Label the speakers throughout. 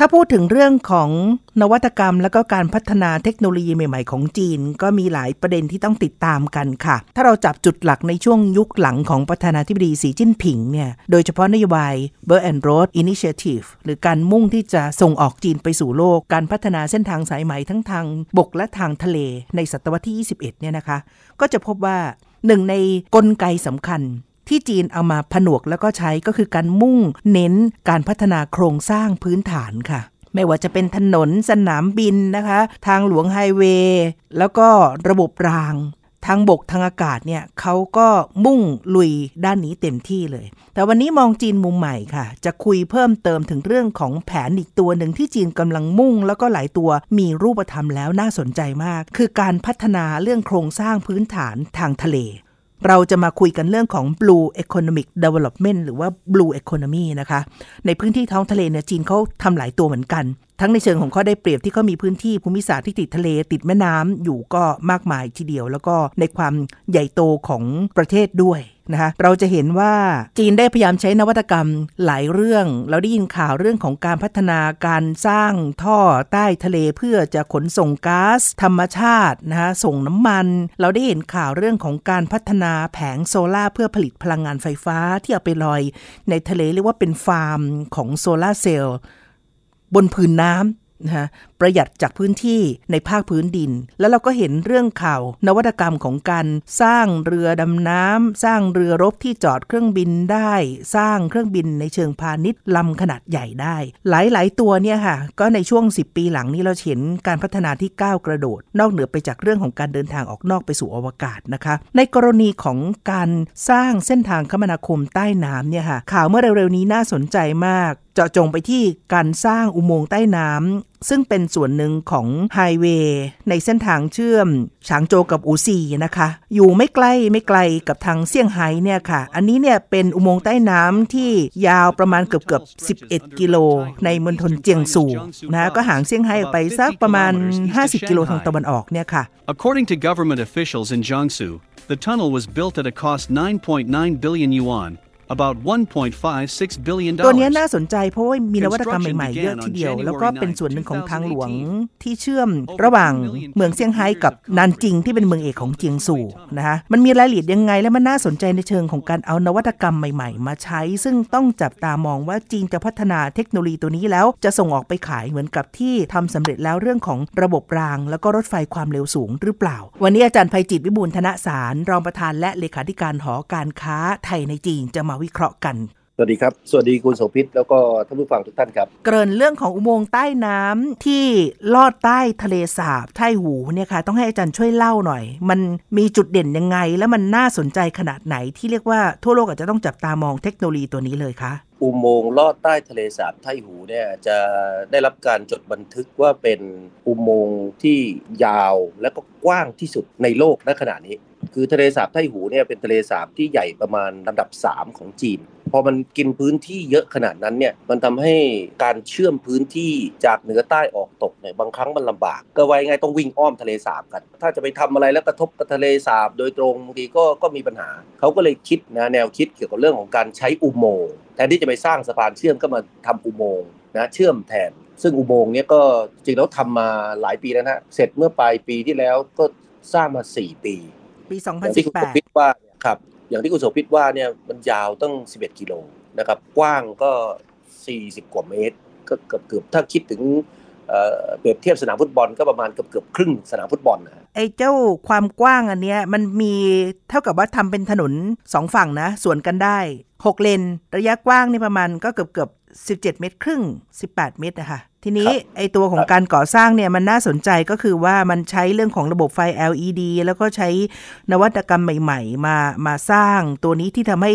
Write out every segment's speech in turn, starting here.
Speaker 1: ถ้าพูดถึงเรื่องของนวัตกรรม และก็การพัฒนาเทคโนโลยีใหม่ ๆ ของจีน ก็มีหลายประเด็นที่ต้องติดตามกันค่ะ ถ้าเราจับจุดหลักในช่วงยุคหลังของประธานาธิบดีสีจิ้นผิงเนี่ยโดยเฉพาะนโยบาย Belt and Road Initiative หรือการมุ่งที่จะส่งออกจีนไปสู่โลก การพัฒนาเส้นทางสายไหมทั้งทางบกและทางทะเลในศตวรรษที่ 21 เนี่ยนะคะ ก็จะพบว่าหนึ่งในกลไกสำคัญ ที่จีนเอามาผนวกแล้วก็ใช้ก็คือการมุ่งเน้นการพัฒนาโครงสร้างพื้นฐานค่ะไม่ว่าจะเป็นถนนสนามบินนะคะ ทางหลวงไฮเวย์แล้วก็ระบบราง ทางบกทางอากาศเนี่ยเขาก็มุ่งลุยด้านนี้เต็มที่เลย แต่วันนี้มองจีนมุมใหม่ค่ะ จะคุยเพิ่มเติมถึงเรื่องของแผนอีกตัวหนึ่งที่จีนกำลังมุ่ง แล้วก็หลายตัวมีรูปธรรมแล้วน่าสนใจมาก คือการพัฒนาเรื่องโครงสร้างพื้นฐานทางทะเล เราจะมาคุยกันเรื่องของ Blue Economic Development หรือว่า Blue Economy นะคะ ในพื้นที่ท้องทะเลเนี่ยจีนเขาทำหลายตัวเหมือนกัน ทั้งในเชิงของข้อได้เปรียบที่เขามีพื้นที่ภูมิศาสตร์ที่ติดทะเลติดแม่น้ำอยู่ก็มากมายทีเดียว แล้วก็ในความใหญ่โตของประเทศด้วยนะคะเราจะเห็นว่าจีนได้พยายามใช้นวัตกรรมหลายเรื่อง เราได้ยินข่าวเรื่องของการพัฒนาการสร้างท่อใต้ทะเลเพื่อจะขนส่งก๊าซธรรมชาตินะคะส่งน้ำมัน เราได้เห็นข่าวเรื่องของการพัฒนาแผงโซลาเพื่อผลิตพลังงานไฟฟ้าที่เอาไปลอย ในทะเลเรียกว่าเป็นฟาร์มของโซลาเซลล์ บนพื้นน้ำนะฮะประหยัดจากพื้นที่ในภาคพื้นดิน แล้วเราก็เห็นเรื่องข่าว นวัตกรรมของการสร้างเรือดำน้ำสร้างเรือรบที่จอดเครื่องบินได้ สร้างเครื่องบินในเชิงพาณิชย์ลำขนาดใหญ่ได้ หลาย ๆ ตัวเนี่ยค่ะ ก็ในช่วง 10 ปีหลังนี้เราเห็นการพัฒนาที่ก้าวกระโดด นอกเหนือไปจากเรื่องของการเดินทางออกนอกไปสู่อวกาศนะคะ ในกรณีของการสร้างเส้นทางคมนาคมใต้น้ำเนี่ยค่ะข่าวเมื่อเร็ว ๆ นี้น่าสนใจมาก เจาะจงไปที่การสร้างอุโมงค์ใต้น้ำซึ่งเป็นส่วนหนึ่งของไฮเวย์ในเส้นทางเชื่อมฉางโจวกับอูซีนะคะ อยู่ไม่ใกล้ไม่ไกลกับทางเซี่ยงไฮ้เนี่ยค่ะ อันนี้เนี่ยเป็นอุโมงค์ใต้น้ำที่ยาวประมาณเกือบเกือบ 11 กิโล ในมณฑลเจียงซูนะก็ห่างเซี่ยงไฮ้ออกไปสักประมาณ 50 กิโลทางตะวันออกเนี่ยค่ะ
Speaker 2: According to government officials in Jiangsu, the tunnel was built at a cost 9.9 billion yuan, about 1.56 billion
Speaker 1: ตัวเนี้ย
Speaker 2: dollars.
Speaker 1: น่าสนใจเพราะว่ามีนวัตกรรมใหม่ๆ เยอะทีเดียว แล้วก็เป็นส่วนหนึ่งของทางหลวงที่เชื่อมระหว่างเมืองเซี่ยงไฮ้กับนานจิงที่เป็นเมืองเอกของเจียงซูนะคะมันมีรายละเอียดยังไงและมันน่าสนใจในเชิงของการเอานวัตกรรมใหม่ๆ มาใช้ ซึ่งต้องจับตามองว่าจีนจะพัฒนาเทคโนโลยีตัวนี้แล้วจะส่งออกไปขายเหมือนกับที่ทำสำเร็จแล้วเรื่องของระบบราง แล้วก็รถไฟความเร็วสูงหรือเปล่า วันนี้อาจารย์ภัยจิตวิบูลย์ธนสาร รองประธานและเลขาธิการหอการค้าไทยในจีนจะมาวิเคราะห์กัน
Speaker 3: สวัสดีครับ สวัสดีคุณโสภิตแล้วก็ท่านผู้ฟังทุกท่านครับ
Speaker 1: เกริ่นเรื่องของอุโมงค์ใต้น้ำที่ลอดใต้ทะเลสาบไต้หูเนี่ยค่ะ ต้องให้อาจารย์ช่วยเล่าหน่อย มันมีจุดเด่นยังไง แล้วมันน่าสนใจขนาดไหนที่เรียกว่าทั่วโลกอาจจะต้องจับตามองเทคโนโลยีตัวนี้เลยคะ
Speaker 3: อุโมงค์ลอดใต้ทะเลสาบไต้หูเนี่ยจะได้รับการจดบันทึกว่าเป็นอุโมงค์ที่ยาวและก็กว้างที่สุดในโลกณขณะนี้ คือทะเลสาบไต้หูเนี่ยเป็นทะเลสาบที่ใหญ่ประมาณลำดับ 3 ของจีน พอมันกินพื้นที่เยอะขนาดนั้นเนี่ยมันทำให้การเชื่อมพื้นที่จากเหนือใต้ออกตกเนี่ยบางครั้งมันลำบาก ก็ไว้ไงต้องวิ่งอ้อมทะเลสาบกัน ถ้าจะไปทำอะไรแล้วกระทบกับทะเลสาบโดยตรงบางทีก็ก็มีปัญหาเขาก็เลยคิดนะแนวคิดเกี่ยวกับเรื่องของการใช้อุโมงค์แทนที่จะไปสร้างสะพานเชื่อมก็มาทำอุโมงค์นะเชื่อมแทน ซึ่งอุโมงค์เนี้ยก็จริงแล้วทำมาหลายปีแล้วนะเสร็จเมื่อปลายปีที่แล้วก็สร้างมา 4 ปี
Speaker 1: ปี
Speaker 3: อย่างที่คุณโสภิตว่าเนี่ยครับอย่างที่คุณโสภิตว่าเนี่ยมันยาวตั้ง 11 กิโลนะครับกว้างก็ 40 กว่าเมตร ก็เกือบเกือบถ้าคิดถึงเอ่อเปรียบเทียบสนามฟุตบอลก็ประมาณเกือบเกือบครึ่งสนามฟุตบอลนะ
Speaker 1: ไอ้เจ้าความกว้างอันเนี้ยมันมีเท่ากับว่าทำเป็นถนนสองฝั่งนะ สวนกันได้ 6 เลน ระยะกว้างนี่ประมาณก็เกือบเกือบ 17 เมตรครึ่ง 18 เมตรนะคะทีนี้ไอตัวของการก่อสร้างเนี่ยมันน่าสนใจก็คือว่ามันใช้เรื่องของระบบไฟ LED แล้วก็ใช้นวัตกรรมใหม่ๆ มามาสร้างตัวนี้ที่ทำให้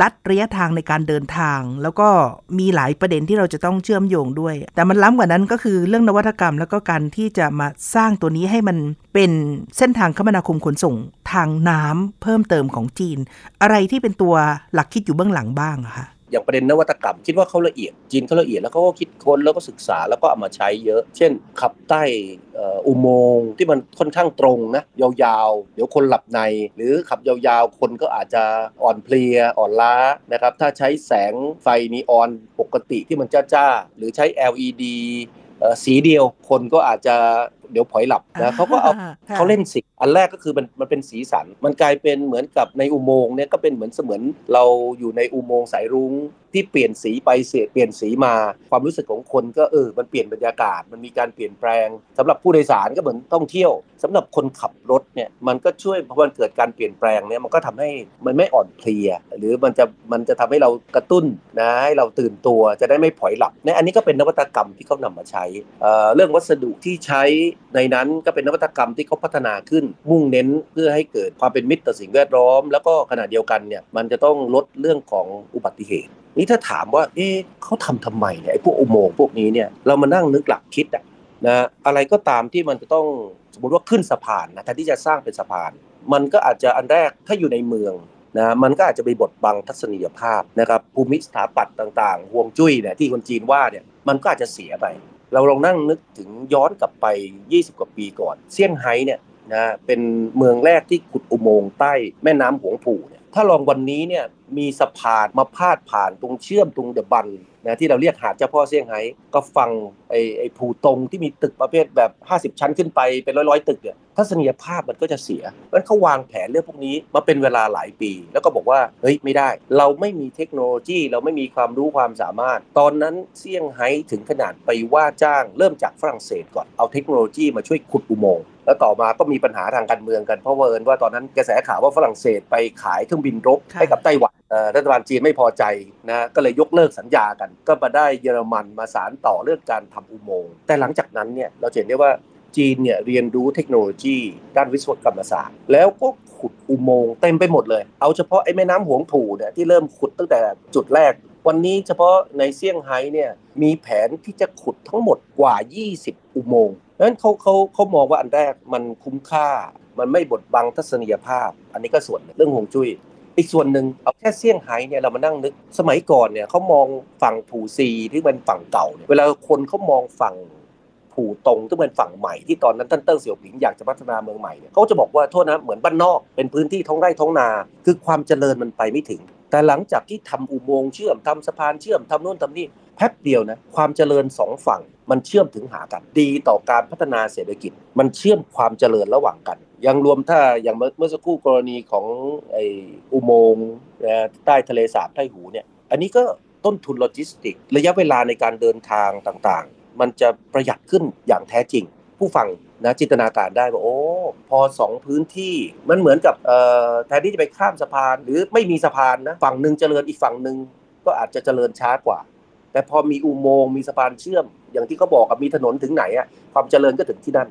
Speaker 1: ลัดระยะทางในการเดินทาง แล้วก็มีหลายประเด็นที่เราจะต้องเชื่อมโยงด้วย แต่มันล้ำกว่านั้นก็คือเรื่องนวัตกรรม แล้วก็การที่จะมาสร้างตัวนี้ให้มันเป็นเส้นทางคมนาคมขนส่งทางน้ำเพิ่มเติมของจีน อะไรที่เป็นตัวหลักคิดอยู่เบื้องหลังบ้างอะคะ
Speaker 3: อย่างประเด็นนวัตกรรม คิดว่าเขาละเอียดจีนเขาละเอียดแล้วเขาก็คิดค้นแล้วก็ศึกษาแล้วก็เอามาใช้เยอะ เช่น ขับใต้อุโมงค์ที่มันค่อนข้างตรงนะยาวๆ เดี๋ยวคนหลับใน หรือขับยาวๆ คนก็อาจจะอ่อนเพลียอ่อนล้านะครับถ้าใช้แสงไฟนีออนปกติที่มันจ้าๆ หรือใช้ LED สีเดียวคนก็อาจจะเดี๋ยวผอยหลับนะเขาก็เอาเขาเล่นสีอันแรกก็คือมันมันเป็นสีสัน มันกลายเป็นเหมือนกับในอุโมงค์เนี่ยก็เป็นเหมือนเสมือนเราอยู่ในอุโมงค์สายรุ้งที่เปลี่ยนสีไปเสียเปลี่ยนสีมา ความรู้สึกของคนก็เออมันเปลี่ยนบรรยากาศ มันมีการเปลี่ยนแปลงสำหรับผู้โดยสารก็เหมือนท่องเที่ยวสำหรับคนขับรถเนี่ยมันก็ช่วยพอมันเกิดการเปลี่ยนแปลงเนี่ยมันก็ทำให้มันไม่อ่อนเพลีย หรือมันจะมันจะทำให้เรากระตุ้นนะให้เราตื่นตัวจะได้ไม่ผอยหลับเนี่ยอันนี้ก็เป็นนวัตกรรมที่เขานำมาใช้เรื่องวัสดุที่ใช้ในนั้นก็เป็นนวัตกรรมที่เขาพัฒนาขึ้น มุ่งเน้นเพื่อให้เกิดความเป็นมิตรต่อสิ่งแวดล้อม แล้วก็ขณะเดียวกันเนี่ยมันจะต้องลดเรื่องของอุบัติเหตุ นี่ถ้าถามว่าเอ๊ะเขาทำทำไมเนี่ยไอ้พวกอุโมงค์พวกนี้เนี่ยเรามานั่งนึกหลักคิดอะนะอะไรก็ตามที่มันจะต้องสมมติว่าขึ้นสะพานนะแทนที่จะสร้างเป็นสะพาน มันก็อาจจะอันแรกถ้าอยู่ในเมืองนะมันก็อาจจะไปบดบังทัศนียภาพนะครับภูมิสถาปัตย์ต่างๆห่วงจุ้ยเนี่ยที่คนจีนว่าเนี่ยมันก็อาจจะเสียไป เราลองนั่งนึกถึงย้อนกลับไป 20 กว่าปีก่อนเซี่ยงไฮ้เนี่ยนะเป็นเมืองแรกที่ขุดอุโมงค์ใต้แม่น้ำหวงผู่เนี่ยถ้าลองวันนี้เนี่ยมีสะพานมาพาดผ่านตรงเชื่อมตรงเดบัน นะที่เราเรียกหาดเจ้าพ่อเซี่ยงไฮ้ก็ฟังไอ้ไอ้ภูตรงที่มีตึกประเภทแบบ 50 ชั้นขึ้นไปเป็นร้อยๆตึกเนี่ยทัศนียภาพมันก็จะเสียเพราะเขาวางแผนเรื่องพวกนี้มาเป็นเวลาหลายปี แล้วก็บอกว่าเฮ้ยไม่ได้ เราไม่มีเทคโนโลยีเราไม่มีความรู้ความสามารถ ตอนนั้นเซี่ยงไฮ้ถึงขนาดไปว่าจ้างเริ่มจากฝรั่งเศสก่อนเอาเทคโนโลยีมาช่วยขุดอุโมงค์ แล้วต่อมาก็มีปัญหาทางการเมืองกันเพราะว่าเอิญว่าตอนนั้นกระแสข่าวว่าฝรั่งเศสไปขายเครื่องบินรบให้กับไต้หวันรัฐบาลจีนไม่พอใจนะก็เลยยกเลิกสัญญากัน ก็มาได้เยอรมันมาสารต่อเรื่องการทำอุโมงค์แต่หลังจากนั้นเนี่ยเราเห็นได้ว่าจีนเนี่ยเรียนรู้เทคโนโลยีด้านวิศวกรรมศาสตร์ แล้วก็ขุดอุโมงค์เต็มไปหมดเลย เอาเฉพาะไอ้แม่น้ำหวงผู่เนี่ยที่เริ่มขุดตั้งแต่จุดแรก วันนี้เฉพาะในเซี่ยงไฮ้เนี่ยมีแผนที่จะขุดทั้งหมดกว่า 20 อุโมงค์ นั้นเขาเขาเขามองว่าอันแรกมันคุ้มค่า มันไม่บดบังทัศนียภาพ อันนี้ก็ส่วนเรื่องหงจุย้ยอีกส่วนหนึ่งเอาแค่เซี่ยงไฮ้เนี่ยเรามานั่งนึกสมัยก่อนเนี่ยเขามองฝั่งผู่ซีที่เป็นฝั่งเก่าเนี่ยเวลาคนเขามองฝั่งผู่ตรงที่เป็นฝั่งใหม่ที่ตอนนั้นท่านเติ้งเสี่ยวผิงอยากจะพัฒนาเมืองใหม่เนี่ยเขาจะบอกว่าโทษนะเหมือนบ้านนอกเป็นพื้นที่ท้องไร่ท้องนา คือความเจริญมันไปไม่ถึง แต่หลังจากที่ทำอุโมงค์เชื่อมทำสะพานเชื่อมทำโน่นทำนี่แป๊บเดียวนะความเจริญสองฝั่ง มันเชื่อมถึงหากัน ดีต่อการพัฒนาเศรษฐกิจ มันเชื่อมความเจริญระหว่างกัน ยังรวมถ้าอย่างเมื่อสักครู่กรณีของไออุโมงค์ใต้ทะเลสาบไต้หูเนี่ย อันนี้ก็ต้นทุนโลจิสติก ระยะเวลาในการเดินทางต่างๆ มันจะประหยัดขึ้นอย่างแท้จริง ผู้ฟังนะจินตนาการได้ว่าโอ้พอสองพื้นที่มันเหมือนกับแทนที่จะไปข้ามสะพาน หรือไม่มีสะพานนะฝั่งหนึ่งเจริญอีกฝั่งหนึ่งก็อาจจะเจริญช้ากว่า แต่พอมีอุโมงค์มีสะพานเชื่อม อย่างที่เขาบอกกับมีถนนถึงไหนอะความเจริญก็ถึงที่นั่น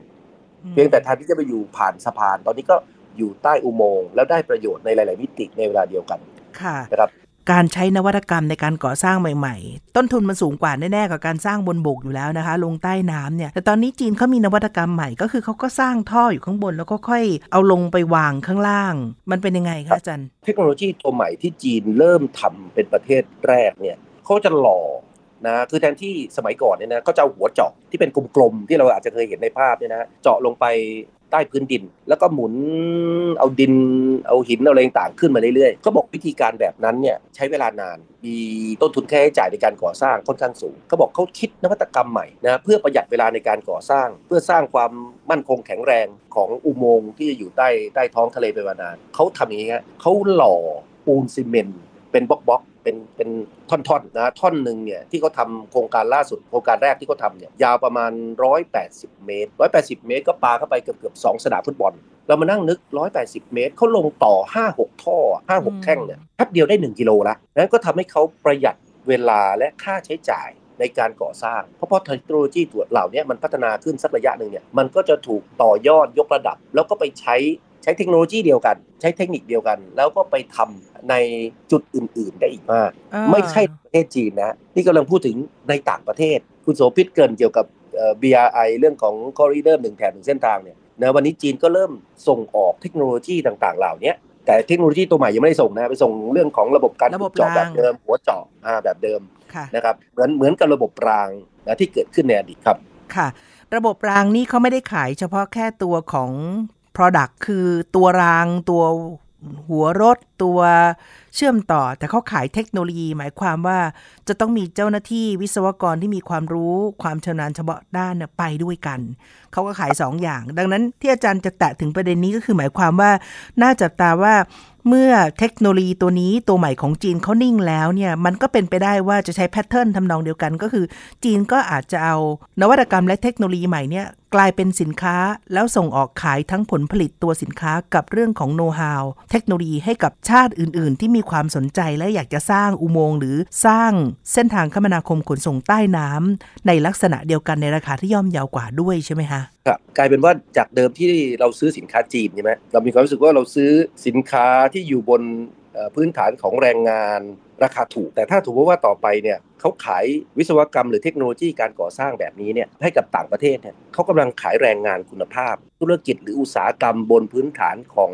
Speaker 3: เพียงแต่แทนที่จะไปอยู่ผ่านสะพาน ตอนนี้ก็อยู่ใต้อุโมงค์แล้วได้ประโยชน์ในหลาย ๆ มิติในเวลาเดียวกัน
Speaker 1: ค่ะ
Speaker 3: นะครับ
Speaker 1: การใช้นวัตกรรมในการก่อสร้างใหม่ ๆ ต้นทุนมันสูงกว่าแน่ๆกับการสร้างบนบกอยู่แล้วนะคะ ลงใต้น้ำเนี่ย แต่ตอนนี้จีนเขามีนวัตกรรมใหม่ก็คือเขาก็สร้างท่ออยู่ข้างบน แล้วก็ค่อยเอาลงไปวางข้างล่าง มันเป็นยังไงคะอาจารย์
Speaker 3: เทคโนโลยีตัวใหม่ที่จีนเริ่มทำเป็นประเทศแรกเนี่ยเขาจะหล่อ นะคือแทนที่สมัยก่อนเนี่ยนะเขาจะเอาหัวเจาะที่เป็นกลมๆที่เราอาจจะเคยเห็นในภาพเนี่ยนะเจาะลงไปใต้พื้นดิน แล้วก็หมุนเอาดินเอาหินเอาอะไรต่างขึ้นมาเรื่อยๆเขาบอกวิธีการแบบนั้นเนี่ยใช้เวลานานมีต้นทุนค่าใช้จ่ายในการก่อสร้างค่อนข้างสูงเขาบอกเขาคิดนวัตกรรมใหม่นะเพื่อประหยัดเวลาในการก่อสร้าง เพื่อสร้างความมั่นคงแข็งแรงของอุโมงค์ที่จะอยู่ใต้ใต้ท้องทะเลไปนานเขาทำอย่างนี้เขาหล่อปูนซีเมนต์เป็นบล็อก เป็นเป็นท่อนๆนะท่อนหนึ่งเนี่ยที่เขาทาโครงการล่าสุดโครงการแรกที่เขาทำเนี่ยยาวประมาณ 180 เมตร 180 เมตร ก็ปาเข้าไปเกือบเกือบสองสนามฟุตบอลเรามานั่งนึก 180 เมตร เขาลงต่อ 5-6 ท่อ 5-6 แท่งเนี่ยแป๊บเดียวได้ 1 กิโลละนั้นก็ทำให้เขาประหยัดเวลาและค่าใช้จ่ายในการก่อสร้าง เพราะเพราะเทคโนโลยีตัวเหล่านี้มันพัฒนาขึ้นสักระยะหนึ่งเนี่ยมันก็จะถูกต่อยอดยกระดับ แล้วก็ไปใช้ ใช้เทคโนโลยีเดียวกัน ใช้เทคนิคเดียวกัน แล้วก็ไปทำในจุดอื่น ๆ ได้อีกมาก
Speaker 1: อ่า
Speaker 3: ไม่ใช่ประเทศจีนนะนี่กำลังพูดถึงในต่างประเทศ คุณโสภิตเกรินเกี่ยวกับเอ่อ BRI เรื่องของคอริเดอร์หนึ่งแถบหนึ่งเส้นทางเนี่ยนะวันนี้จีนก็เริ่มส่งออกเทคโนโลยีต่างๆ เหล่านี้แต่เทคโนโลยีตัวใหม่ยังไม่ได้ส่งนะไปส่งเรื่องของระบบการ
Speaker 1: ระบบ
Speaker 3: เจาะแบบ
Speaker 1: ราง
Speaker 3: เดิม หัวเจาะอ่าแบบเดิม
Speaker 1: ค่ะ
Speaker 3: นะครับเหมือนเหมือนกับระบบรางนะที่เกิดขึ้นในอดีตครับ
Speaker 1: ค่ะ ระบบรางนี่เขาไม่ได้ขายเฉพาะแค่ตัวของ Product คือตัวรางตัวหัวรถตัวเชื่อมต่อ แต่เขาขายเทคโนโลยี หมายความว่าจะต้องมีเจ้าหน้าที่วิศวกรที่มีความรู้ความชำนาญเฉพาะด้านไปด้วยกัน เขาก็ขาย2อย่าง ดังนั้นที่อาจารย์จะแตะถึงประเด็นนี้ก็คือหมายความว่า น่าจับตาว่าเมื่อเทคโนโลยีตัวนี้ตัวใหม่ของจีนเขานิ่งแล้วเนี่ย มันก็เป็นไปได้ว่าจะใช้แพทเทิร์นทำนองเดียวกันก็คือ จีนก็อาจจะเอานวัตกรรมและเทคโนโลยีใหม่เนี่ย กลายเป็นสินค้าแล้วส่งออกขายทั้งผลผลิตตัวสินค้ากับเรื่องของโน้ตฮาวเทคโนโลยีให้กับชาติอื่น ๆ ที่มีความสนใจและอยากจะสร้างอุโมงค์หรือสร้างเส้นทางคมนาคมขนส่งใต้น้ำในลักษณะเดียวกันในราคาที่ย่อมเยาวกว่าด้วยใช่ไหมคะ
Speaker 3: ครับกลายเป็นว่าจากเดิมที่เราซื้อสินค้าจีนใช่ไหมเรามีความรู้สึกว่าเราซื้อสินค้าที่อยู่บนพื้นฐานของแรงงาน ราคาถูก แต่ถ้าถูกว่าต่อไปเนี่ยเขาขายวิศวกรรมหรือเทคโนโลยีการก่อสร้างแบบนี้เนี่ยให้กับต่างประเทศเนี่ยเขากำลังขายแรงงานคุณภาพ ธุรกิจหรืออุตสาหกรรมบนพื้นฐานของ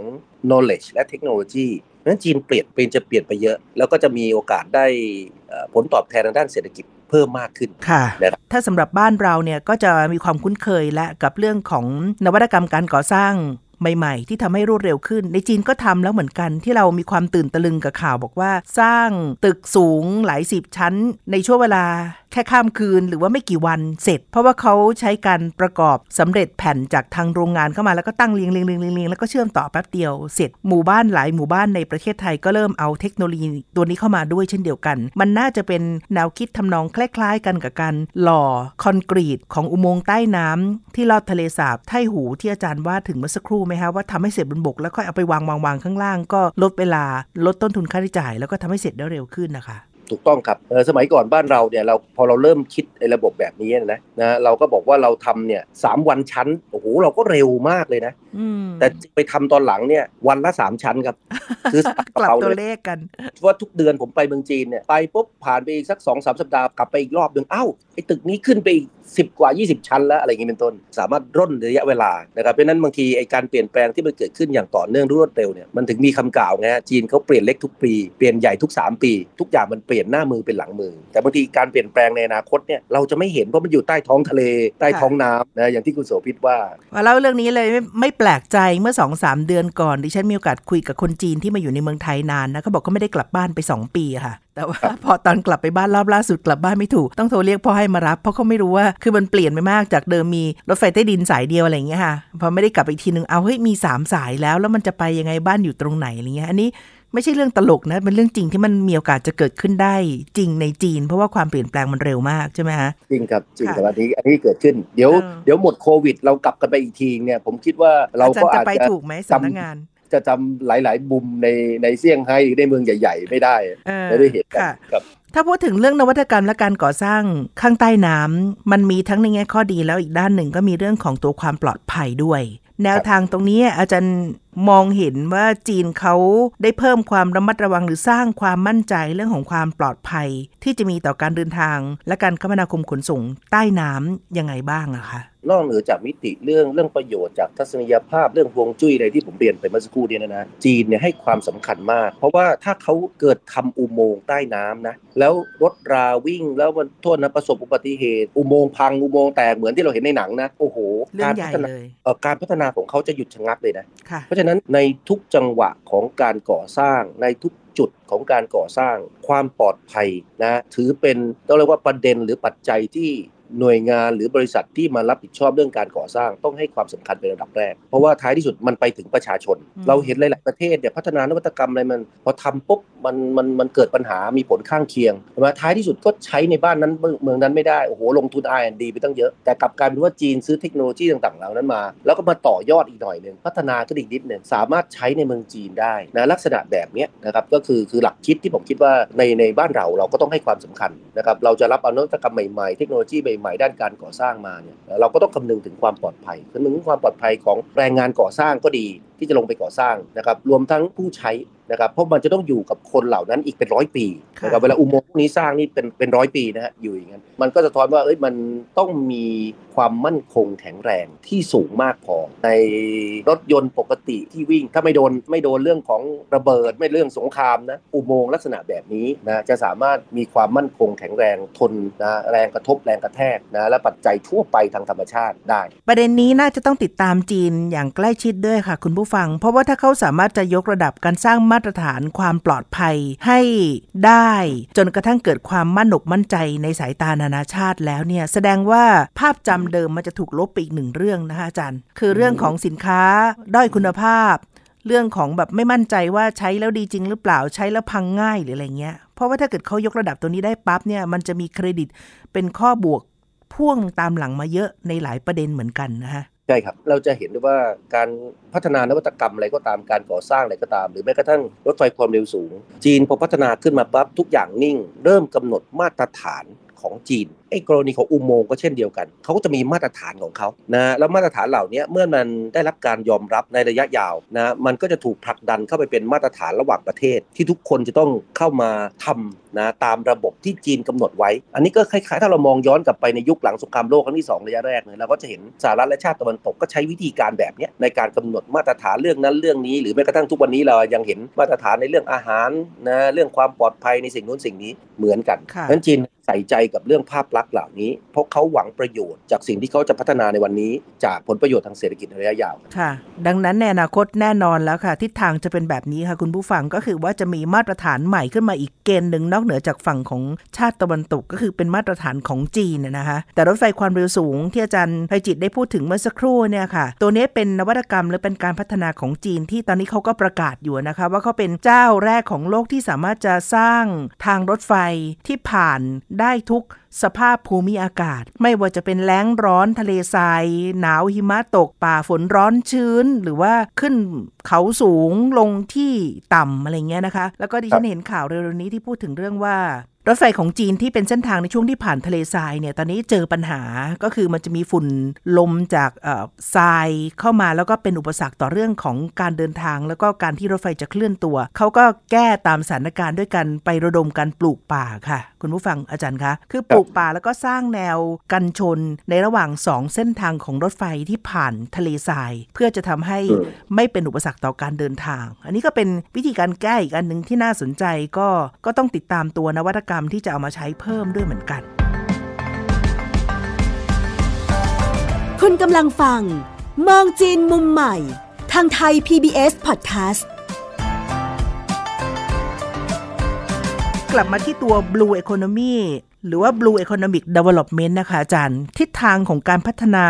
Speaker 3: knowledge และเทคโนโลยีเพราะฉะนั้นจีนเปลี่ยนเป็นจะเปลี่ยนไปเยอะ แล้วก็จะมีโอกาสได้เอ่อผลตอบแทนทางด้านเศรษฐกิจเพิ่มมากขึ้น
Speaker 1: ค่ะ
Speaker 3: นะครับ
Speaker 1: ถ้าสำหรับบ้านเราเนี่ยก็จะมีความคุ้นเคยและกับเรื่องของนวัตกรรมการก่อสร้าง ใหม่ๆ ที่ทำให้รวดเร็วขึ้น ในจีนก็ทำแล้วเหมือนกันที่เรามีความตื่นตะลึงกับข่าวบอกว่า สร้างตึกสูงหลายสิบชั้นในช่วงเวลา แค่ข้ามคืนหรือว่าไม่กี่วันเสร็จ เพราะว่าเขาใช้การประกอบสำเร็จแผ่นจากทางโรงงานเข้ามาแล้วก็ตั้งเรียงเรียงเรียงเรียงเรียงแล้วก็เชื่อมต่อแป๊บเดียวเสร็จหมู่บ้านหลายหมู่บ้านในประเทศไทยก็เริ่มเอาเทคโนโลยีตัวนี้เข้ามาด้วยเช่นเดียวกัน มันน่าจะเป็นแนวคิดทำนองคล้าย ๆ กันกับการหล่อคอนกรีตของอุโมงค์ใต้น้ำที่ลอดทะเลสาบไท่หูที่อาจารย์ว่าถึงเมื่อสักครู่ไหมคะว่าทำให้เสร็จบนบกแล้วค่อยเอาไปวางวางวางข้างล่าง ก็ลดเวลาลดต้นทุนค่าใช้จ่าย แล้วก็ทำให้เสร็จได้เร็วขึ้นนะคะ
Speaker 3: ถูกต้องครับเอ่อสมัยก่อนบ้านเราเนี่ยเราพอเราเริ่มคิดไอ้ระบบแบบนี้นะนะเราก็บอกว่าเราทำเนี่ยสามวันชั้นโอ้โหเราก็เร็วมากเลยนะ
Speaker 1: อืม
Speaker 3: แต่ไปทำตอนหลังเนี่ยวันละสามชั้นครับคือสับ
Speaker 1: กลับ
Speaker 3: เรา
Speaker 1: ตัว
Speaker 3: เลย
Speaker 1: เลขกัน
Speaker 3: ว่าทุกเดือนผมไปเมืองจีนเนี่ยไปปุ๊บผ่านไปอีกสักสองสามสัปดาห์กลับไปอีกรอบหนึ่งเอ้าไอ้ตึกนี้ขึ้นไปอีกสิบกว่า 20 ชั้นแล้วอะไรอย่างนี้เป็นต้น สามารถร่นระยะเวลานะครับเพราะฉะนั้นบางทีไอ้การเปลี่ยนแปลงที่มันเกิดขึ้นอย่างต่อเนื่องรวดเร็วเนี่ยมันถึงมีคำกล่าวไงฮะจีนเขาเปลี่ยนเล็กทุกปีเปลี่ยนใหญ่ทุก 3 ปี ทุกอย่างมันเปลี่ยนหน้ามือเป็นหลังมือ แต่บางทีการเปลี่ยนแปลงในอนาคตเนี่ยเราจะไม่เห็นเพราะมันอยู่ใต้ท้องทะเลใต้ท้องน้ำนะอย่างที่คุณโสภิตว่า
Speaker 1: มาเล่าเรื่องนี้เลยไม่ไม่แปลกใจเมื่อสองสามเดือนก่อนดิฉันมีโอกาสคุยกับคนจีนที่มาอยู่ในเมืองไทยนานนะเขาบอกเขาไม่ได้กลับบ้านไป 2 ปีอะค่ะแต่ว่าพอตอนกลับไปบ้านรอบล่าสุดกลับบ้านไม่ถูกต้องโทรเรียกพ่อให้มารับ เพราะเขาไม่รู้ว่าคือมันเปลี่ยนไปมากจากเดิมมีรถไฟใต้ดินสายเดียวอะไรอย่างเงี้ยค่ะพอไม่ได้กลับไปอีกทีนึงเอาเฮ้ยมีสามสายแล้วแล้วมันจะไปยังไงบ้านอยู่ตรงไหนอะไรเงี้ยอันนี้ ไม่ใช่เรื่องตลกนะ เป็นเรื่องจริงที่มันมีโอกาสจะเกิดขึ้นได้จริงในจีน เพราะว่าความเปลี่ยนแปลงมันเร็วมากใช่ไหมฮะ
Speaker 3: จริงครับจริง
Speaker 1: ค่ะ
Speaker 3: ครับอันนี้อันนี้เกิดขึ้นเดี๋ยว
Speaker 1: เออ
Speaker 3: เดี๋ยวหมดโควิด เรากลับกันไปอีกทีเนี่ย ผมคิดว่าเรา
Speaker 1: อาจาร
Speaker 3: ก็
Speaker 1: ย์จะ
Speaker 3: อาจ
Speaker 1: ไป
Speaker 3: จะ
Speaker 1: ถูกไหมสำนักงาน
Speaker 3: จะจำหลายๆมุมในในเซี่ยงไฮ้หรือในเมืองใหญ่ ๆ ไม่ได้
Speaker 1: เออ
Speaker 3: ไม่ได้เห็นกัน
Speaker 1: ค่ะ
Speaker 3: ครับ
Speaker 1: ถ้าพูดถึงเรื่องนวัตกรรมและการก่อสร้างข้างใต้น้ำมันมีทั้งในแง่ข้อดีแล้วอีกด้านหนึ่งก็มีเรื่องของตัวความปลอดภัยด้วย แนวทางตรงนี้อาจารย์ มองเห็นว่าจีนเขาได้เพิ่มความระมัดระวังหรือสร้างความมั่นใจเรื่องของความปลอดภัย ที่จะมีต่อการเดินทาง และการคมนาคมขนส่งใต้น้ำยังไงบ้างอะคะ
Speaker 3: นอกเหนือจากมิติเรื่องเรื่องประโยชน์จากทัศนียภาพเรื่องฮวงจุ้ยอะไรที่ผมเรียนไปเมื่อสักครู่เนี่ยนะนะจีนเนี่ยให้ความสำคัญมาก เพราะว่าถ้าเขาเกิดทำอุโมงค์ใต้น้ำนะแล้วรถราวิ่งแล้วมันโทษนะประสบอุบัติเหตุ อุโมงค์พังอุโมงค์แตกเหมือนที่เราเห็นในหนังนะโอ้โห
Speaker 1: เรื่อง
Speaker 3: การ
Speaker 1: ใหญ่
Speaker 3: พัฒนา
Speaker 1: เลย
Speaker 3: เอ่อการพัฒนาของเขาจะหยุดชะงักเลยนะ
Speaker 1: ค่ะ
Speaker 3: เพราะฉะนั้นในทุกจังหวะของการก่อสร้างในทุกจุดของการก่อสร้างความปลอดภัยนะถือเป็นต้องเรียกว่าประเด็นหรือปัจจัยที่ หน่วยงานหรือบริษัทที่มารับผิดชอบเรื่องการก่อสร้างต้องให้ความสำคัญเป็นระดับแรก เพราะว่าท้ายที่สุดมันไปถึงประชาชน เราเห็นหลายๆประเทศเนี่ยพัฒนานวัตกรรมอะไรมันพอทำปุ๊บมันมันมันเกิดปัญหามีผลข้างเคียงมาท้ายที่สุดก็ใช้ในบ้านนั้นเมืองนั้นไม่ได้โอ้โหลงทุน R&D ไปตั้งเยอะแต่กลับกลายเป็นว่าจีนซื้อเทคโนโลยีต่างๆเหล่านั้นมา แล้วก็มาต่อยอดอีกหน่อยหนึ่งพัฒนาขึ้นอีกนิดหนึ่งสามารถใช้ในเมืองจีนได้นะลักษณะแบบนี้นะครับก็คือคือหลักคิดที่ผมคิดว่าในในบ้านเราเราก็ต้องให้ความสำคัญนะครับเราจะรับเอานวัตกรรมใหม่ๆเทคโนโลยีใหม่ๆด้านการก่อสร้างมาเนี่ยเราก็ต้องคำนึงถึงความปลอดภัยคำนึงถึงความปลอดภัยของแรงงานก่อสร้างก็ดีที่จะลงไปก่อสร้างนะครับรวมทั้งผู้ใช้ นะครับเพราะมันจะต้องอยู่กับคนเหล่านั้นอีกเป็นร้อยปีนะครับเวลาอุโมงค์พวกนี้สร้างนี่เป็นเป็นร้อยปีนะฮะอยู่อย่างนั้นมันก็จะท้อนว่าเอ้ยมันต้องมีความมั่นคงแข็งแรงที่สูงมากพอในรถยนต์ปกติที่วิ่ง ถ้าไม่โดนไม่โดนเรื่องของระเบิดไม่เรื่องสงครามนะอุโมงค์ลักษณะแบบนี้นะจะสามารถมีความมั่นคงแข็งแรงทนนะแรงกระทบแรงกระแทกนะและปัจจัยทั่วไปทางธรรมชาติได้
Speaker 1: ประเด็นนี้น่าจะต้องติดตามจีนอย่างใกล้ชิดด้วยค่ะ คุณผู้ฟัง เพราะว่าถ้าเขาสามารถจะยกระดับการสร้างมาตรฐานความปลอดภัยให้ได้ จนกระทั่งเกิดความมั่นอกมั่นใจในสายตานานาชาติแล้วเนี่ยแสดงว่าภาพจำเดิมมันจะถูกลบไปอีกหนึ่งเรื่องนะคะอาจารย์ คือเรื่องของสินค้าด้อยคุณภาพ เรื่องของแบบไม่มั่นใจว่าใช้แล้วดีจริงหรือเปล่าใช้แล้วพังง่ายหรืออะไรเงี้ยเพราะว่าถ้าเกิดเขายกระดับตัวนี้ได้ปั๊บเนี่ยมันจะมีเครดิตเป็นข้อบวกพ่วงตามหลังมาเยอะในหลายประเด็นเหมือนกันนะคะ
Speaker 3: ช่ครับ เราจะเห็นได้ว่าการพัฒนานวัตกรรมอะไรก็ตามการก่อสร้างอะไรก็ตาม หรือแม้กระทั่งรถไฟความเร็วสูง จีนพอพัฒนาขึ้นมาปั๊บทุกอย่างนิ่ง เริ่มกำหนดมาตรฐานของจีน ไอ้กรณีของอุโมงค์ก็เช่นเดียวกัน เขาก็จะมีมาตรฐานของเขานะแล้วมาตรฐานเหล่านี้เมื่อมันได้รับการยอมรับในระยะยาวนะมันก็จะถูกผลักดันเข้าไปเป็นมาตรฐานระหว่างประเทศ ที่ทุกคนจะต้องเข้ามาทำนะตามระบบที่จีนกำหนดไว้ อันนี้ก็คล้ายๆ ถ้าเรามองย้อนกลับไปในยุคหลังสงครามโลกครั้งที่ 2 ระยะแรกเนี่ยเราก็จะเห็นสหรัฐและชาติตะวันตกก็ใช้วิธีการแบบนี้ในการกำหนดมาตรฐานเรื่องนั้นเรื่องนี้ หรือแม้กระทั่งทุกวันนี้เรายังเห็นมาตรฐานในเรื่องอาหารนะเรื่องความปลอดภัยในสิ่งนู้นสิ่งนี้เหมือนกัน
Speaker 1: ค่ะ
Speaker 3: เพราะฉะนั้นจีนใส่ใจกับเรื่องภาพลักษณ์เหล่านี้ เพราะเขาหวังประโยชน์จากสิ่งที่เขาจะพัฒนาในวันนี้ จากผลประโยชน์ทางเศรษฐกิจระยะยาว
Speaker 1: ค่ะ ดังนั้นในอนาคตแน่นอนแล้วค่ะ ทิศทางจะเป็นแบบนี้ค่ะ คุณผู้ฟังก็คือว่าจะมีมาตรฐานใหม่ขึ้นมาอีกเกณฑ์หนึ่งนอกเหนือจากฝั่งของชาติตะวันตกก็คือเป็นมาตรฐานของจีนนะนะคะแต่รถไฟความเร็วสูงที่อาจารย์ไพจิตได้พูดถึงเมื่อสักครู่เนี่ยค่ะ ตัวนี้เป็นนวัตกรรมหรือเป็นการพัฒนาของจีนที่ตอนนี้เขาก็ประกาศอยู่นะคะ ว่าเขาเป็นเจ้าแรกของโลกที่สามารถจะสร้างทางรถไฟที่ผ่านได้ทุก สภาพภูมิอากาศ ไม่ว่าจะเป็นแล้งร้อนทะเลทราย หนาวหิมะตกป่าฝนร้อนชื้น หรือว่าขึ้นเขาสูงลงที่ต่ำอะไรเงี้ยนะคะ แล้วก็ดิฉันเห็นข่าวเร็วๆนี้ที่พูดถึงเรื่องว่ารถไฟของจีนที่เป็นเส้นทางในช่วงที่ผ่านทะเลทรายเนี่ยตอนนี้เจอปัญหาก็คือมันจะมีฝุ่นลมจากทรายเข้ามาแล้วก็เป็นอุปสรรคต่อเรื่องของการเดินทาง แล้วก็การที่รถไฟจะเคลื่อนตัว เขาก็แก้ตามสถานการณ์ด้วยกันไประดมการปลูกป่าค่ะ คุณผู้ฟังอาจารย์คะ คือปลูกป่าแล้วก็สร้างแนวกันชนในระหว่างสองเส้นทางของรถไฟที่ผ่านทะเลทราย เพื่อจะทำให้
Speaker 3: อืม
Speaker 1: ไม่เป็นอุปสรรคต่อการเดินทาง อันนี้ก็เป็นวิธีการแก้อีกอันหนึ่งที่น่าสนใจก็ก็ต้องติดตามตัวนวัตกรรมที่จะเอามาใช้เพิ่มด้วยเหมือนกัน
Speaker 4: คุณกำลังฟัง มองจีนมุมใหม่ ทางไทย PBS Podcast
Speaker 1: กลับมาที่ตัว Blue Economy หรือว่า Blue Economic Development นะคะอาจารย์ ทิศทางของการพัฒนา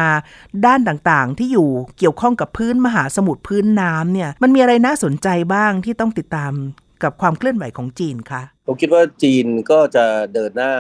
Speaker 1: ด้านต่างๆ ที่อยู่เกี่ยวข้องกับพื้นมหาสมุทรพื้นน้ำเนี่ย มันมีอะไรน่าสนใจบ้างที่ต้องติดตามกับความเคลื่อนไหวของจีนคะ
Speaker 3: ผมคิดว่าจีนก็จะเดินหน้า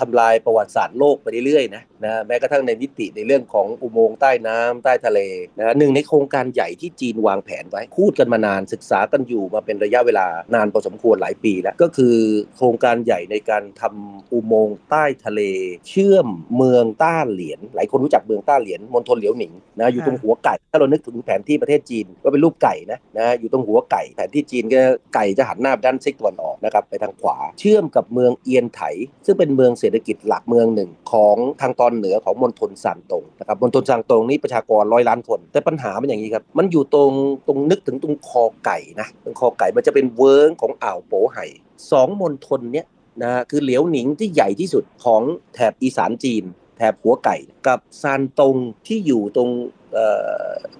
Speaker 3: ทำลายประวัติศาสตร์โลกไปเรื่อยๆนะนะแม้กระทั่งในมิติในเรื่องของอุโมงค์ใต้น้ำใต้ทะเลนะหนึ่งในโครงการใหญ่ที่จีนวางแผนไว้พูดกันมานานศึกษากันอยู่มาเป็นระยะเวลานานพอสมควรหลายปีแล้วก็คือโครงการใหญ่ในการทำอุโมงค์ใต้ทะเล เชื่อมเมืองต้าเหลียน หลายคนรู้จักเมืองต้าเหลียนมณฑลเหลียวหนิงนะอยู่ตรงหัวไก่ ถ้าเรานึกถึงแผนที่ประเทศจีนก็เป็นรูปไก่นะนะอยู่ตรงหัวไก่แผนที่จีนก็ไก่จะหันหน้าไปด้านซิกตะวันออกนะครับไปทางขวาเชื่อมกับเมืองเอียนไถ ซึ่งเป็นเมืองเศรษฐกิจหลักเมืองหนึ่งของทางตอนเหนือของมณฑลซานตงนะครับมณฑลซานตงนี้ประชากรร้อยล้านคน แต่ปัญหามันอย่างนี้ครับ มันอยู่ตรงตรงนึกถึงตรงคอไก่นะตรงคอไก่มันจะเป็นเวิ้งของอ่าวโปไห่สองมณฑลเนี้ยนะคือเหลียวหนิงที่ใหญ่ที่สุดของแถบอีสานจีน แถบหัวไก่กับซานตงที่อยู่ตรง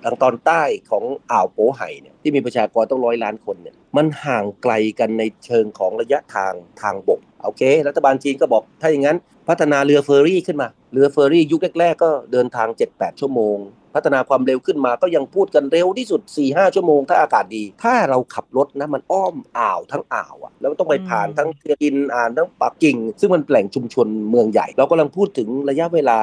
Speaker 3: ทางตอนใต้ของอ่าวโปไห่เนี่ยที่มีประชากรตั้งร้อยล้านคนเนี่ยมันห่างไกลกันในเชิงของระยะทางทางบกโอเค รัฐบาลจีนก็บอกถ้าอย่างนั้น พัฒนาเรือเฟอร์รี่ขึ้นมา เรือเฟอร์รี่ยุคแรกๆก็เดินทาง 7-8 ชั่วโมง พัฒนาความเร็วขึ้นมาก็ยังพูดกันเร็วที่สุด 4-5 ชั่วโมง ถ้าอากาศดี ถ้าเราขับรถนะมันอ้อมอ่าวทั้งอ่าวอะแล้วต้องไปผ่านทั้งเทียกินอ่านทั้งปักกิ่ง ซึ่งมันแหล่งชุมชนเมืองใหญ่ เรากำลังพูดถึงระยะเวลา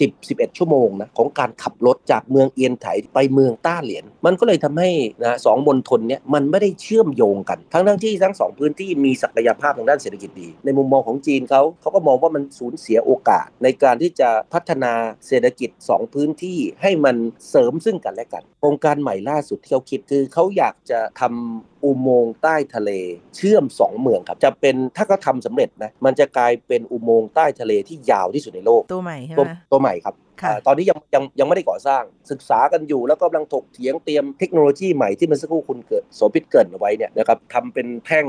Speaker 3: 10-11 ชั่วโมงนะของการขับรถจากเมืองเอียนไถไปเมืองต้าเหรียญมันก็เลยทำให้นะสองมณฑลเนี้ยมันไม่ได้เชื่อมโยงกัน ทั้งทั้งที่ทั้งสองพื้นที่มีศักยภาพทางด้านเศรษฐกิจดี ในมุมมองของจีนเขาเขาก็มองว่ามันสููญเสียโอกาส ในการที่จะพัฒนาเศรษฐกิจ 2 พื้นที่ให้มันเสริมซึ่งกันและกันโครงการใหม่ล่าสุดที่เขาคิดคือเขาอยากจะทำ อุโมงค์ใต้ทะเล เชื่อม 2 เมืองครับ จะเป็นถ้าเขาทำสำเร็จนะมันจะกลายเป็นอุโมงค์ใต้ทะเลที่ยาวที่สุดในโลก
Speaker 1: ตัวใหม่ใช่
Speaker 3: ตัว
Speaker 1: ไหม
Speaker 3: ตัวใหม่ครับ
Speaker 1: ค่ะ
Speaker 3: อ่าตอนนี้ยังยังยังไม่ได้ก่อสร้างศึกษากันอยู่แล้วก็กำลังถกเถียงเตรียมเทคโนโลยีใหม่ที่เมันสักครู่คุณเกิดโสภิตเกรินเอาไว้เนี่ยนะครับทำเป็นแท่ง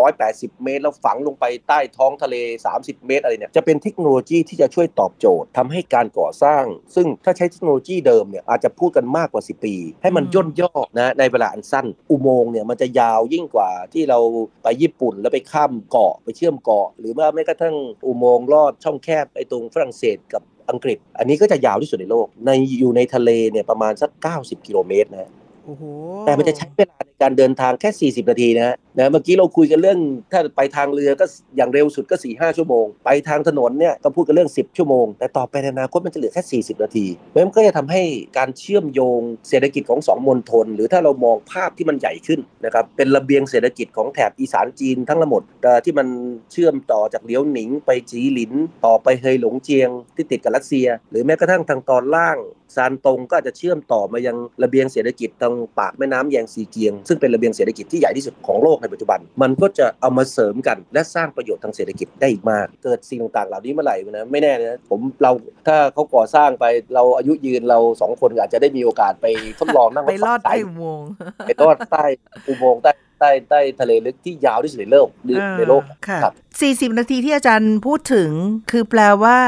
Speaker 3: 180 เมตร แล้วฝังลงไปใต้ท้องทะเล 30 เมตรอะไรเนี่ยจะเป็นเทคโนโลยีที่จะช่วยตอบโจทย์ทำให้การก่อสร้าง ซึ่งถ้าใช้เทคโนโลยีเดิมเนี่ยอาจจะพูดกันมากกว่า 10 ปี ให้มัน
Speaker 1: อืม
Speaker 3: ย่นย่อนะในเวลาอันสั้นอุโมงค์เนี่ยมันจะยาวยิ่งกว่าที่เราไปญี่ปุ่นแล้วไปข้ามเกาะไปเชื่อมเกาะ หรือว่าแม้กระทั่งอุโมงค์ลอดช่องแคบไอ้ตรงฝรั่งเศสกับอังกฤษ อันนี้ก็จะยาวที่สุดในโลกในอยู่ในทะเลเนี่ยประมาณสัก 90 กิโลเมตรนะ
Speaker 1: โอ้โห
Speaker 3: แต่มันจะใช้เวลาในการเดินทางแค่ 40 นาทีนะฮะนะเมื่อกี้เราคุยกันเรื่องถ้าไปทางเรือก็อย่างเร็วสุดก็4 5ชั่วโมง ไปทางถนนเนี่ยก็พูดกันเรื่อง 10 ชั่วโมง แต่ต่อไปในอนาคตมันจะเหลือแค่ 40 นาทีเพราะฉะนั้นมันก็จะทำให้การเชื่อมโยงเศรษฐกิจของสองมณฑลหรือถ้าเรามองภาพที่มันใหญ่ขึ้นนะครับเป็นระเบียงเศรษฐกิจของแถบอีสานจีนทั้งหมดที่มันเชื่อมต่อจากเลี้ยวหนิง ไปจีหลิน ต่อไปเฮยหลงเจียง ที่ติดกับรัสเซีย หรือแม้กระทั่งทางตอนล่างซานตงก็อาจจะเชื่อมต่อมายังระเบียงเศรษฐกิจทางปากแม่น้ำแยงซีเกียงซึ่งเป็นระเบียงเศรษฐกิจที่ใหญ่ที่สุดของโลกในปัจจุบัน มันก็จะเอามาเสริมกันและสร้างประโยชน์ทางเศรษฐกิจได้อีกมาก เกิดสิ่งต่างๆ เหล่านี้เมื่อไหร่นะไม่แน่นะผมเราถ้าเขาก่อสร้างไปเราอายุยืนเราสองคนอาจจะได้มีโอกาสไปทดลองนั่งร
Speaker 1: ไป
Speaker 3: ถ
Speaker 1: ลอด
Speaker 3: ไฟ
Speaker 1: ใต้อุโมงค์
Speaker 3: ไปลอดใต้อุโมงค์ใต้ใต้ใต้ทะเลลึกที่ยาวที่สุดในโลกในโลก
Speaker 1: ค่ะ
Speaker 3: ครับ
Speaker 1: 40 นาทีที่อาจารย์พูดถึง คือแปลว่า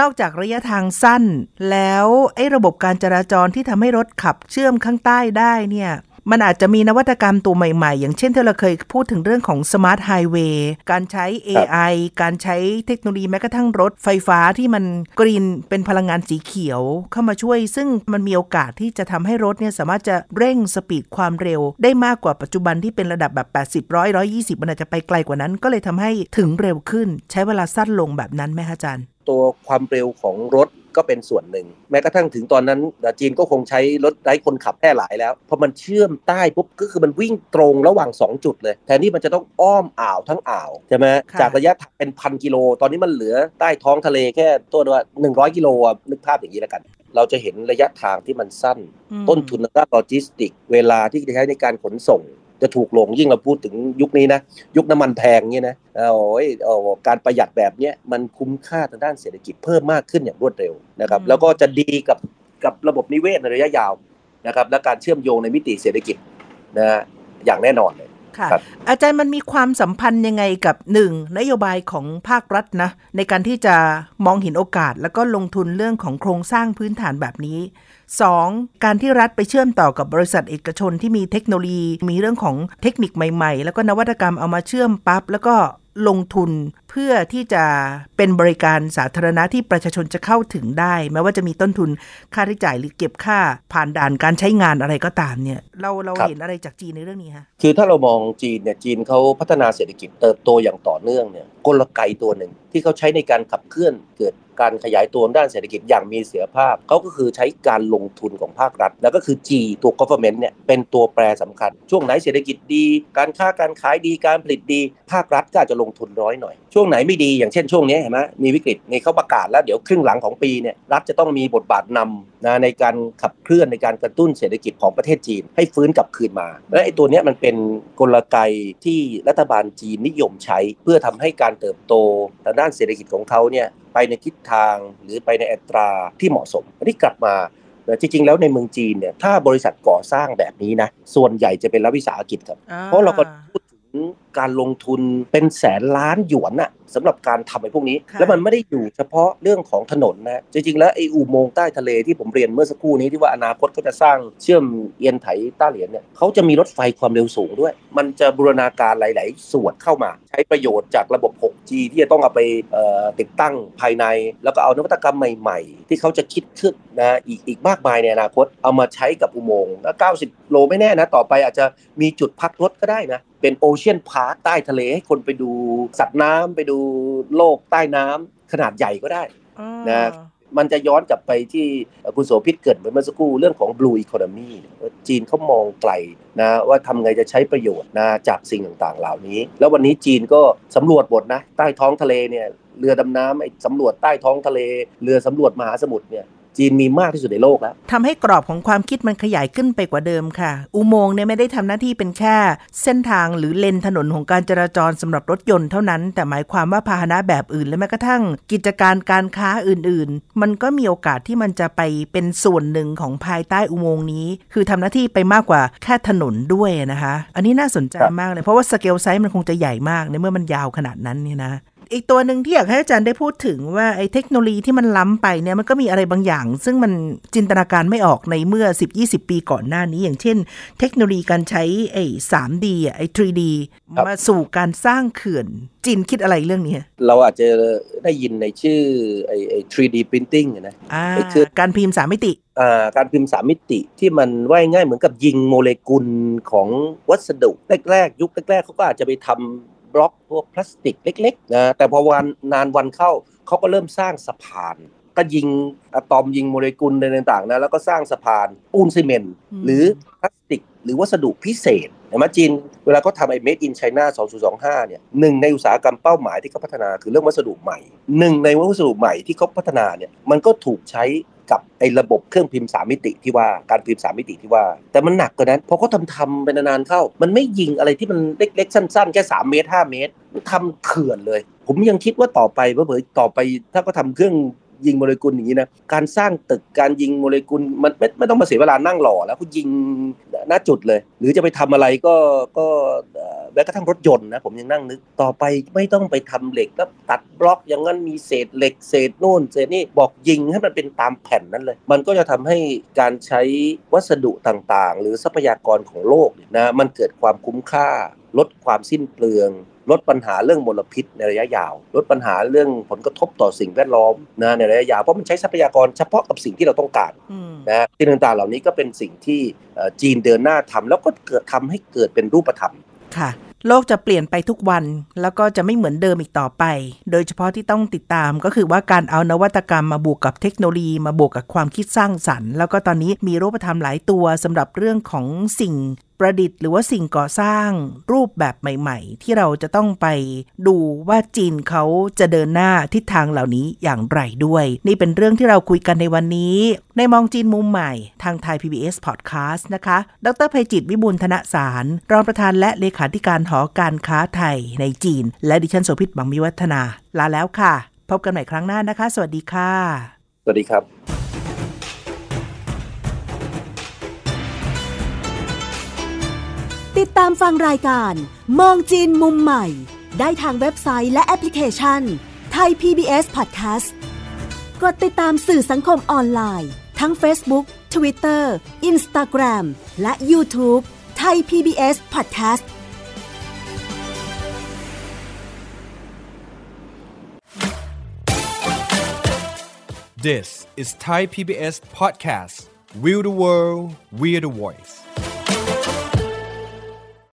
Speaker 1: นอกจากระยะทางสั้น แล้วไอ้ระบบการจราจรที่ทำให้รถขับเชื่อมข้างใต้ได้เนี่ย มันอาจจะมีนวัตกรรมตัวใหม่ๆ อย่างเช่นที่เราเคยพูดถึงเรื่องของสมาร์ทไฮเวย์การใช้ AI การใช้เทคโนโลยีแม้กระทั่งรถไฟฟ้าที่มันกรีนเป็นพลังงานสีเขียวเข้ามาช่วย ซึ่งมันมีโอกาสที่จะทำให้รถเนี่ยสามารถจะเร่งสปีดความเร็ว ได้มากกว่าปัจจุบันที่เป็นระดับแบบ 80 100 120 มันอาจจะไปไกลกว่านั้น ก็เลยทำให้ถึงเร็วขึ้น ใช้เวลาสั้นลงแบบนั้นไหมคะอาจารย์
Speaker 3: ตัวความเร็วของรถก็เป็นส่วนหนึ่ง แม้กระทั่งถึงตอนนั้นจีนก็คงใช้รถไร้คนขับแพร่หลายแล้วพอมันเชื่อมใต้ปุ๊บก็คือมันวิ่งตรงระหว่าง 2 จุดเลย แทนที่มันจะต้องอ้อมอ่าวทั้งอ่าวใช่ไหม
Speaker 1: ค่ะ
Speaker 3: จากระยะทางเป็นพันกิโล ตอนนี้มันเหลือใต้ท้องทะเลแค่ตัวว่า100 กิโลอะนึกภาพอย่างนี้แล้วกัน เราจะเห็นระยะทางที่มันสั้น
Speaker 1: อืม
Speaker 3: ต้นทุนทางด้านโลจิสติก เวลาที่จะใช้ในการขนส่ง จะถูกลงยิ่งเราพูดถึงยุคนี้นะ ยุคน้ำมันแพงเนี่ยนะโอ้ยโอ้การประหยัดแบบเนี้ยมันคุ้มค่าทางด้านเศรษฐกิจเพิ่มมากขึ้นอย่างรวดเร็วนะครับ
Speaker 1: อืม
Speaker 3: แล้วก็จะดีกับกับระบบนิเวศในระยะยาวนะครับ และการเชื่อมโยงในมิติเศรษฐกิจนะฮะอย่างแน่นอนเลย
Speaker 1: ค่ะ
Speaker 3: ครับ
Speaker 1: อาจารย์มันมีความสัมพันธ์ยังไงกับหนึ่งนโยบายของภาครัฐนะในการที่จะมองเห็นโอกาส แล้วก็ลงทุนเรื่องของโครงสร้างพื้นฐานแบบนี้ 2. การที่รัฐไปเชื่อมต่อกับบริษัทเอกชนที่มีเทคโนโลยี มีเรื่องของเทคนิคใหม่ ๆ แล้วก็นวัตกรรมเอามาเชื่อมปั๊บแล้วก็ ลงทุนเพื่อที่จะเป็นบริการสาธารณะที่ประชาชนจะเข้าถึงได้ แม้ว่าจะมีต้นทุนค่าใช้จ่ายหรือเก็บค่าผ่านด่านการใช้งานอะไรก็ตามเนี่ย เราเรา
Speaker 3: ครับ
Speaker 1: เห็นอะไรจากจีนในเรื่องนี้ฮะ
Speaker 3: คือถ้าเรามองจีนเนี่ยจีนเขาพัฒนาเศรษฐกิจเติบโตอย่างต่อเนื่องเนี่ยกลไกตัวหนึ่งที่เขาใช้ในการขับเคลื่อนเกิดการขยายตัวด้านเศรษฐกิจอย่างมีเสถียรภาพเขาก็คือใช้การลงทุนของภาครัฐ แล้วก็คือ G ตัว government เนี่ยเป็นตัวแปรสำคัญ ช่วงไหนเศรษฐกิจดี การค้าการขายดีการผลิตดี ภาครัฐก็อาจจะลงทุนน้อยหน่อย ช่วงไหนไม่ดีอย่างเช่นช่วงนี้เห็นไหมมีวิกฤตนี่เขาประกาศแล้วเดี๋ยวครึ่งหลังของปีเนี่ยรัฐจะต้องมีบทบาทนำนะในการขับเคลื่อนในการกระตุ้นเศรษฐกิจของประเทศจีน ให้ฟื้นกลับคืนมา และไอ้ตัวเนี้ยมันเป็นกลไกที่รัฐบาลจีนนิยมใช้ เพื่อทำให้การเติบโตทางด้านเศรษฐกิจของเขาเนี่ยไปในทิศทางหรือไปในอัตราที่เหมาะสมอันนี้กลับมาแต่จริงๆ แล้วในเมืองจีนเนี่ยถ้าบริษัทก่อสร้างแบบนี้นะส่วนใหญ่จะเป็นรัฐวิสาหกิจครับ เพราะเราก็พูดถึง การลงทุนเป็นแสนล้านหยวนอะ สำหรับการทำไอ้พวกนี้
Speaker 1: ค่ะ
Speaker 3: แล้วมันไม่ได้อยู่เฉพาะเรื่องของถนนนะจริงๆแล้วไอ้อุโมงค์ใต้ทะเลที่ผมเรียนเมื่อสักครู่นี้ที่ว่าอนาคตเขาจะสร้างเชื่อมเอียนไถต้าเหรียญเนี่ยเขาจะมีรถไฟความเร็วสูงด้วย มันจะบูรณาการหลาย ๆ ส่วนเข้ามา ใช้ประโยชน์จากระบบ 6G ที่จะต้องเอาไปเอ่อติดตั้งภายใน แล้วก็เอานวัตกรรมใหม่ ๆ ที่เขาจะคิดขึ้นนะอีกอีกมากมายในอนาคตเอามาใช้กับอุโมงค์แล้ว90 โลไม่แน่นะ ต่อไปอาจจะมีจุดพักรถก็ได้นะ เป็นโอเชียนพาร์คใต้ทะเลให้คนไปดูสัตว์น้ำไปดูโลกใต้น้ำขนาดใหญ่ก็ได้นะมันจะย้อนกลับไปที่เอ่อคุณโสภิตเกริดไปเมื่อสักครู่เรื่องของ blue economy ว่าจีนเขามองไกลนะว่าทำไงจะใช้ประโยชน์นะจากสิ่งต่างๆ เหล่านี้ แล้ววันนี้จีนก็สำรวจหมดนะ ใต้ท้องทะเลเนี่ยเรือดำน้ำไอ้สำรวจใต้ท้องทะเล เรือสำรวจมหาสมุทรเนี่ย จีนมีมากที่สุดในโลกแล้ว
Speaker 1: ทำให้กรอบของความคิดมันขยายขึ้นไปกว่าเดิมค่ะ อุโมงค์เนี่ยไม่ได้ทำหน้าที่เป็นแค่ เส้นทางหรือเลนถนนของการจราจรสำหรับรถยนต์เท่านั้น แต่หมายความว่าพาหนะแบบอื่น และแม้กระทั่ง กิจการการค้าอื่น ๆ มันก็มีโอกาสที่มันจะไปเป็นส่วนหนึ่งของภายใต้อุโมงค์นี้ คือทำหน้าที่ไปมากกว่าแค่ถนนด้วยนะคะ อันนี้น่าสนใจมากเลยเพราะว่าสเกลไซส์มันคงจะใหญ่มากในเมื่อมันยาวขนาดนั้นเนี่ยนะ อีกตัวหนึ่งที่อยากให้อาจารย์ได้พูดถึงว่าไอ้เทคโนโลยีที่มันล้ำไปเนี่ยมันก็มีอะไรบางอย่าง ซึ่งมันจินตนาการไม่ออกในเมื่อ 10-20 ปีก่อนหน้านี้ อย่างเช่น เทคโนโลยีการใช้ไอ้ 3D อะไอ้ 3D
Speaker 3: ครับ
Speaker 1: มาสู่การสร้างเขื่อนจีนคิดอะไรเรื่องนี้
Speaker 3: เราอาจจะได้ยินในชื่อไอ้ไอ้ 3D printing อะนะ
Speaker 1: อ่า
Speaker 3: ไอ้คือ
Speaker 1: การพิมพ์สามมิติ
Speaker 3: อ่าการพิมพ์สามมิติที่มันว่ายง่ายเหมือนกับยิงโมเลกุลของวัสดุแรกๆ ยุคแรกๆเขาก็อาจจะไปทำบ ล็อกพวกพลาสติกเล็กๆนะแต่พอวันนานวันเข้าเขาก็เริ่มสร้างสะพาน ก็ยิงอะตอมยิงโมเลกุลอะไรต่างๆนะแล้วก็สร้างสะพานปูนซีเมนต์
Speaker 1: อืม
Speaker 3: หรือพลาสติก หรือวัสดุพิเศษเห็นไหมจีนเวลาเขาทำไอ้ Made in China 2025เนี่ยหนึ่งในอุตสาหกรรมเป้าหมายที่เขาพัฒนาคือเรื่องวัสดุใหม่หนึ่งในวัสดุใหม่ที่เขาพัฒนาเนี่ยมันก็ถูกใช้ กับไอ้ระบบเครื่องพิมพ์สามมิติที่ว่าการพิมพ์สามมิติที่ว่า แต่มันหนักกว่านั้นพอเขาทำทำไปนานๆเข้า มันไม่ยิงอะไรที่มันเล็กๆสั้นๆ แค่ 3 เมตร 5 เมตรทำเขื่อนเลย ผมยังคิดว่าต่อไปเผื่อต่อไปถ้าเขาทำเครื่องยิงโมเลกุลอย่างนี้นะการสร้างตึกการยิงโมเลกุลมันไม่ไม่ต้องมาเสียเวลานั่งหล่อแล้วเขายิงหน้าจุดเลย หรือจะไปทำอะไรก็ก็ แม้กระทั่งรถยนต์นะผมยังนั่งนึกต่อไปไม่ต้องไปทำเหล็กแล้วตัดบล็อกอย่างนั้นมีเศษเหล็กเศษนู่นเศษนี่บอกยิงให้มันเป็นตามแผ่นนั้นเลย มันก็จะทำให้การใช้วัสดุต่างๆ หรือทรัพยากรของโลกเนี่ยนะมันเกิดความคุ้มค่า ลดความสิ้นเปลืองลดปัญหาเรื่องมลพิษในระยะยาว ลดปัญหาเรื่องผลกระทบต่อสิ่งแวดล้อมนะในระยะยาวเพราะมันใช้ทรัพยากรเฉพาะกับสิ่งที่เราต้องการ
Speaker 1: อืม
Speaker 3: นะสิ่งต่างๆเหล่านี้ก็เป็นสิ่งที่เอ่อจีนเดินหน้าทำแล้วก็เกิดทำให้เกิดเป็นรูปธรรม
Speaker 1: ค่ะ โลกจะเปลี่ยนไปทุกวัน แล้วก็จะไม่เหมือนเดิมอีกต่อไป โดยเฉพาะที่ต้องติดตามก็คือว่าการเอานวัตกรรมมาบวกกับเทคโนโลยี มาบวกกับความคิดสร้างสรรค์ แล้วก็ตอนนี้มีรูปธรรมหลายตัวสำหรับเรื่องของสิ่ง ประดิษฐ์หรือว่าสิ่งก่อสร้างรูปแบบใหม่ ๆ ที่เราจะต้องไปดูว่าจีนเขาจะเดินหน้าทิศทางเหล่านี้อย่างไรด้วย นี่เป็นเรื่องที่เราคุยกันในวันนี้ ในมองจีนมุมใหม่ทางไทย PBS Podcast นะคะ ดรภัยจิตวิบูลย์ธนสาร รองประธานและเลขาธิการหอการค้าไทยในจีน และดิฉันโสภิตบังมิวัฒนา ลาแล้วค่ะ พบกันใหม่ครั้งหน้านะคะ สวัสดีค่ะ
Speaker 3: สวัสดีครับ
Speaker 4: ติดตามฟังรายการ มองจีนมุมใหม่ ได้ทางเว็บไซต์และแอปพลิเคชันไทย PBS Podcast กดติดตามสื่อสังคมออนไลน์ ทั้ง Facebook Twitter Instagram และ YouTube ไทย PBS Podcast
Speaker 5: This is Thai PBS Podcast. We the world, we the voice.